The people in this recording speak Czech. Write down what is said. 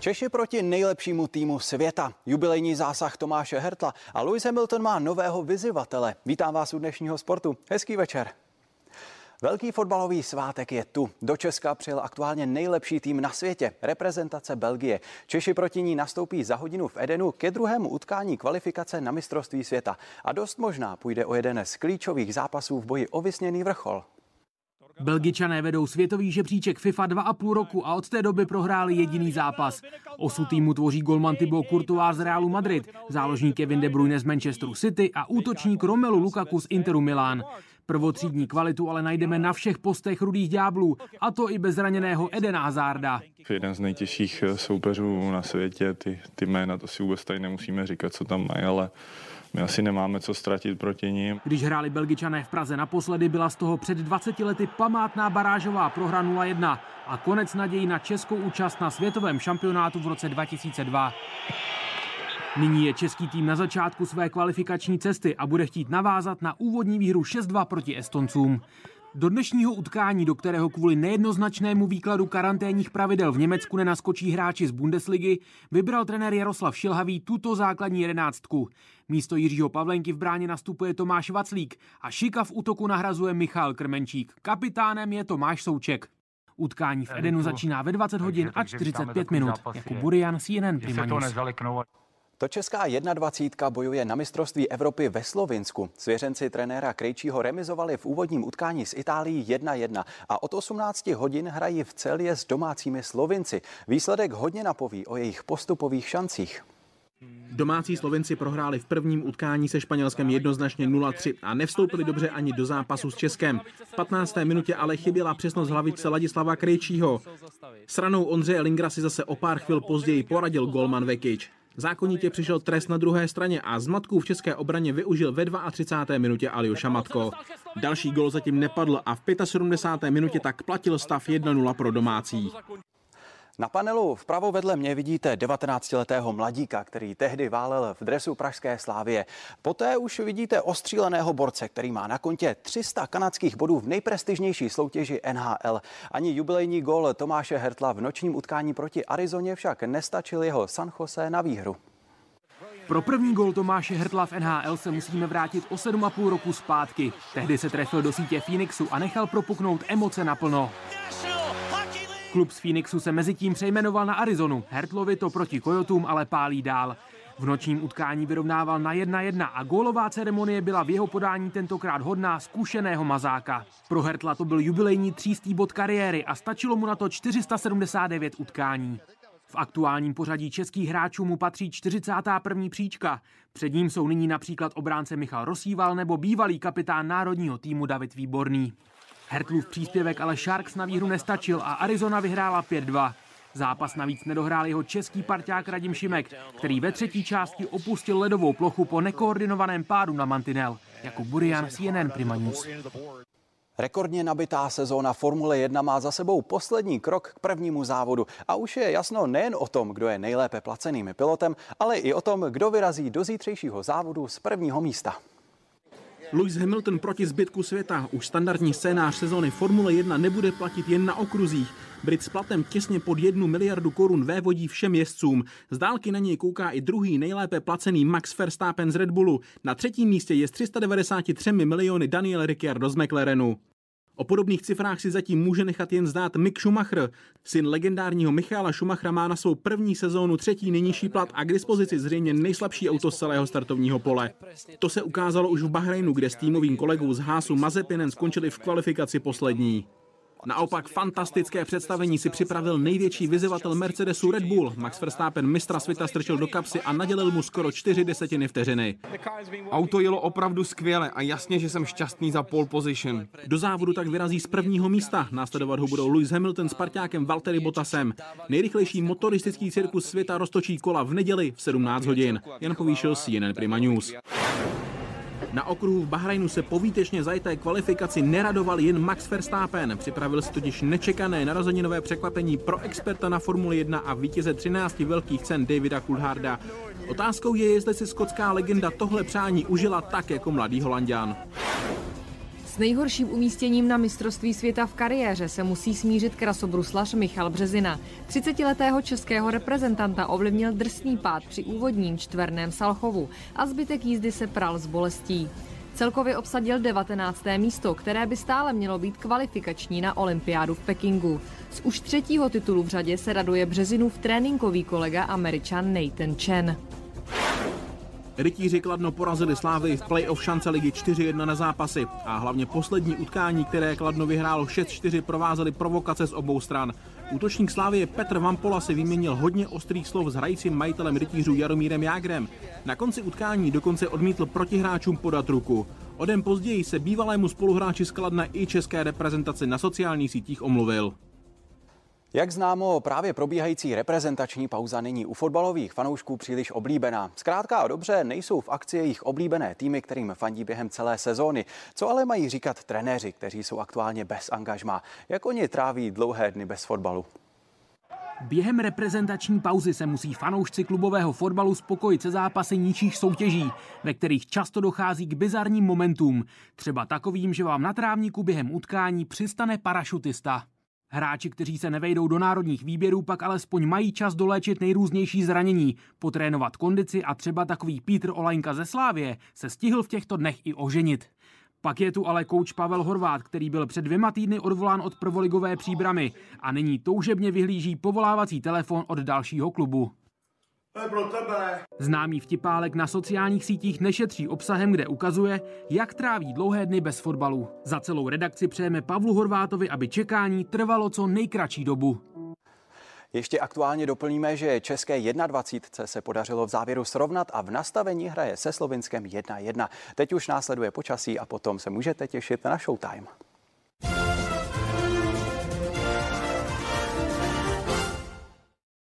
Češi proti nejlepšímu týmu světa. Jubilejní zásah Tomáše Hertla a Lewis Hamilton má nového vyzivatele. Vítám vás u dnešního sportu. Hezký večer. Velký fotbalový svátek je tu. Do Česka přijel aktuálně nejlepší tým na světě, reprezentace Belgie. Češi proti ní nastoupí za hodinu v Edenu ke druhému utkání kvalifikace na mistrovství světa. A dost možná půjde o jeden z klíčových zápasů v boji o vysněný vrchol. Belgičané vedou světový žebříček FIFA 2,5 roku a od té doby prohráli jediný zápas. Osu týmu tvoří golman Thibaut Courtois z Realu Madrid, záložník Kevin De Bruyne z Manchesteru City a útočník Romelu Lukaku z Interu Milán. Prvotřídní kvalitu ale najdeme na všech postech rudých ďáblů, a to i bez zraněného Edena Hazarda. Jeden z nejtěžších soupeřů na světě, ty, ty jména, to si vůbec tady nemusíme říkat, co tam mají, ale my asi nemáme co ztratit proti ním. Když hráli Belgičané v Praze naposledy, byla z toho před 20 lety památná barážová prohra 0-1 a konec naději na českou účast na světovém šampionátu v roce 2002. Nyní je český tým na začátku své kvalifikační cesty a bude chtít navázat na úvodní výhru 6-2 proti Estoncům. Do dnešního utkání, do kterého kvůli nejednoznačnému výkladu karanténních pravidel v Německu nenaskočí hráči z Bundesligy, vybral trenér Jaroslav Šilhavý tuto základní jedenáctku. Místo Jiřího Pavlenky v bráně nastupuje Tomáš Vaclík a Šika v útoku nahrazuje Michal Krmenčík. Kapitánem je Tomáš Souček. Utkání v Edenu začíná ve 20 hodin a 45 minut. Jako Burian CNN Prima to česká 21 bojuje na mistrovství Evropy ve Slovinsku. Svěřenci trenéra Krejčího remizovali v úvodním utkání s Itálií 1-1 a od 18 hodin hrají v celě s domácími Slovinci. Výsledek hodně napoví o jejich postupových šancích. Domácí Slovenci prohráli v prvním utkání se Španělskem jednoznačně 0-3 a nevstoupili dobře ani do zápasu s Českem. V 15. minutě ale chyběla přesnost hlavice Ladislava Krejčího. Sranou Ondřeje Lingra si zase o pár chvil později poradil golman Vekič. Zákonitě přišel trest na druhé straně a zmatků v české obraně využil ve 32. minutě Alioša Matko. Další gol zatím nepadl a v 75. minutě tak platil stav 1-0 pro domácí. Na panelu vpravo vedle mě vidíte 19-letého mladíka, který tehdy válel v dresu Pražské slávie. Poté už vidíte ostříleného borce, který má na kontě 300 kanadských bodů v nejprestižnější soutěži NHL. Ani jubilejní gol Tomáše Hertla v nočním utkání proti Arizoně však nestačil jeho San Jose na výhru. Pro první gol Tomáše Hertla v NHL se musíme vrátit o 7,5 roku zpátky. Tehdy se trefil do sítě Phoenixu a nechal propuknout emoce naplno. Klub z Phoenixu se mezi tím přejmenoval na Arizonu. Hertlovi to proti Kojotům ale pálí dál. V nočním utkání vyrovnával na 1-1 a gólová ceremonie byla v jeho podání tentokrát hodná zkušeného mazáka. Pro Hertla to byl jubilejní třístý bod kariéry a stačilo mu na to 479 utkání. V aktuálním pořadí českých hráčů mu patří 41. příčka. Před ním jsou nyní například obránce Michal Rosíval nebo bývalý kapitán národního týmu David Výborný. Hertlův příspěvek ale Sharks na výhru nestačil a Arizona vyhrála 5-2. Zápas navíc nedohrál jeho český parťák Radim Šimek, který ve třetí části opustil ledovou plochu po nekoordinovaném pádu na mantinel. Jako Burian CNN Prima News. Rekordně nabitá sezóna Formule 1 má za sebou poslední krok k prvnímu závodu a už je jasno nejen o tom, kdo je nejlépe placeným pilotem, ale i o tom, kdo vyrazí do zítřejšího závodu z prvního místa. Lewis Hamilton proti zbytku světa. Už standardní scénář sezóny Formule 1 nebude platit jen na okruzích. Brit s platem těsně pod jednu miliardu korun vévodí všem jezdcům. Z dálky na něj kouká i druhý nejlépe placený Max Verstappen z Red Bullu. Na třetím místě je s 393 miliony Daniel Ricciardo z McLarenu. O podobných cifrách si zatím může nechat jen zdát Mick Schumacher. Syn legendárního Michaela Schumachera má na svou první sezónu třetí nejnižší plat a k dispozici zřejmě nejslabší auto z celého startovního pole. To se ukázalo už v Bahrajnu, kde s týmovým kolegou z Hásu Mazepinen skončili v kvalifikaci poslední. Naopak fantastické představení si připravil největší vyzývatel Mercedesu Red Bull. Max Verstappen mistra světa strčil do kapsy a nadělil mu skoro čtyři desetiny vteřiny. Auto jelo opravdu skvěle a jasně, že jsem šťastný za pole position. Do závodu tak vyrazí z prvního místa. Následovat ho budou Lewis Hamilton s parťákem Valtteri Bottasem. Nejrychlejší motoristický cirkus světa roztočí kola v neděli v 17 hodin. Jan povýšil CNN Prima News. Na okruhu v Bahrajnu se po výtečně zajeté kvalifikaci neradoval jen Max Verstappen. Připravil si totiž nečekané narozeninové překvapení pro experta na Formuli 1 a vítěze 13 velkých cen Davida Coultharda. Otázkou je, jestli si skotská legenda tohle přání užila tak jako mladý Holandian. S nejhorším umístěním na mistrovství světa v kariéře se musí smířit krasobruslař Michal Březina. 30-letého českého reprezentanta ovlivnil drsný pád při úvodním čtverném Salchovu a zbytek jízdy se pral z bolestí. Celkově obsadil 19. místo, které by stále mělo být kvalifikační na olympiádu v Pekingu. Z už třetího titulu v řadě se raduje Březinův tréninkový kolega američan Nathan Chen. Rytíři Kladno porazili Slávy v playoff šance ligy 4-1 na zápasy a hlavně poslední utkání, které Kladno vyhrálo 6-4, provázely provokace z obou stran. Útočník Slávy Petr Vampola si vyměnil hodně ostrých slov s hrajícím majitelem rytířů Jaromírem Jágrem. Na konci utkání dokonce odmítl protihráčům podat ruku. O den později se bývalému spoluhráči skladna i české reprezentaci na sociálních sítích omluvil. Jak známo, právě probíhající reprezentační pauza není u fotbalových fanoušků příliš oblíbená. Zkrátka a dobře, nejsou v akci jejich oblíbené týmy, kterým fandí během celé sezóny. Co ale mají říkat trenéři, kteří jsou aktuálně bez angažma? Jak oni tráví dlouhé dny bez fotbalu? Během reprezentační pauzy se musí fanoušci klubového fotbalu spokojit se zápasy nižších soutěží, ve kterých často dochází k bizarním momentům. Třeba takovým, že vám na trávníku během utkání přistane parašutista. Hráči, kteří se nevejdou do národních výběrů, pak alespoň mají čas doléčit nejrůznější zranění, potrénovat kondici a třeba takový Pítr Olajnka ze Slávě se stihl v těchto dnech i oženit. Pak je tu ale kouč Pavel Horvát, který byl před dvěma týdny odvolán od prvoligové příbramy a nyní toužebně vyhlíží povolávací telefon od dalšího klubu. To je pro tebe. Známý vtipálek na sociálních sítích nešetří obsahem, kde ukazuje, jak tráví dlouhé dny bez fotbalu. Za celou redakci přejeme Pavlu Horvátovi, aby čekání trvalo co nejkratší dobu. Ještě aktuálně doplníme, že české 21 se podařilo v závěru srovnat a v nastavení hraje se Slovinskem 1-1. Teď už následuje počasí a potom se můžete těšit na Showtime.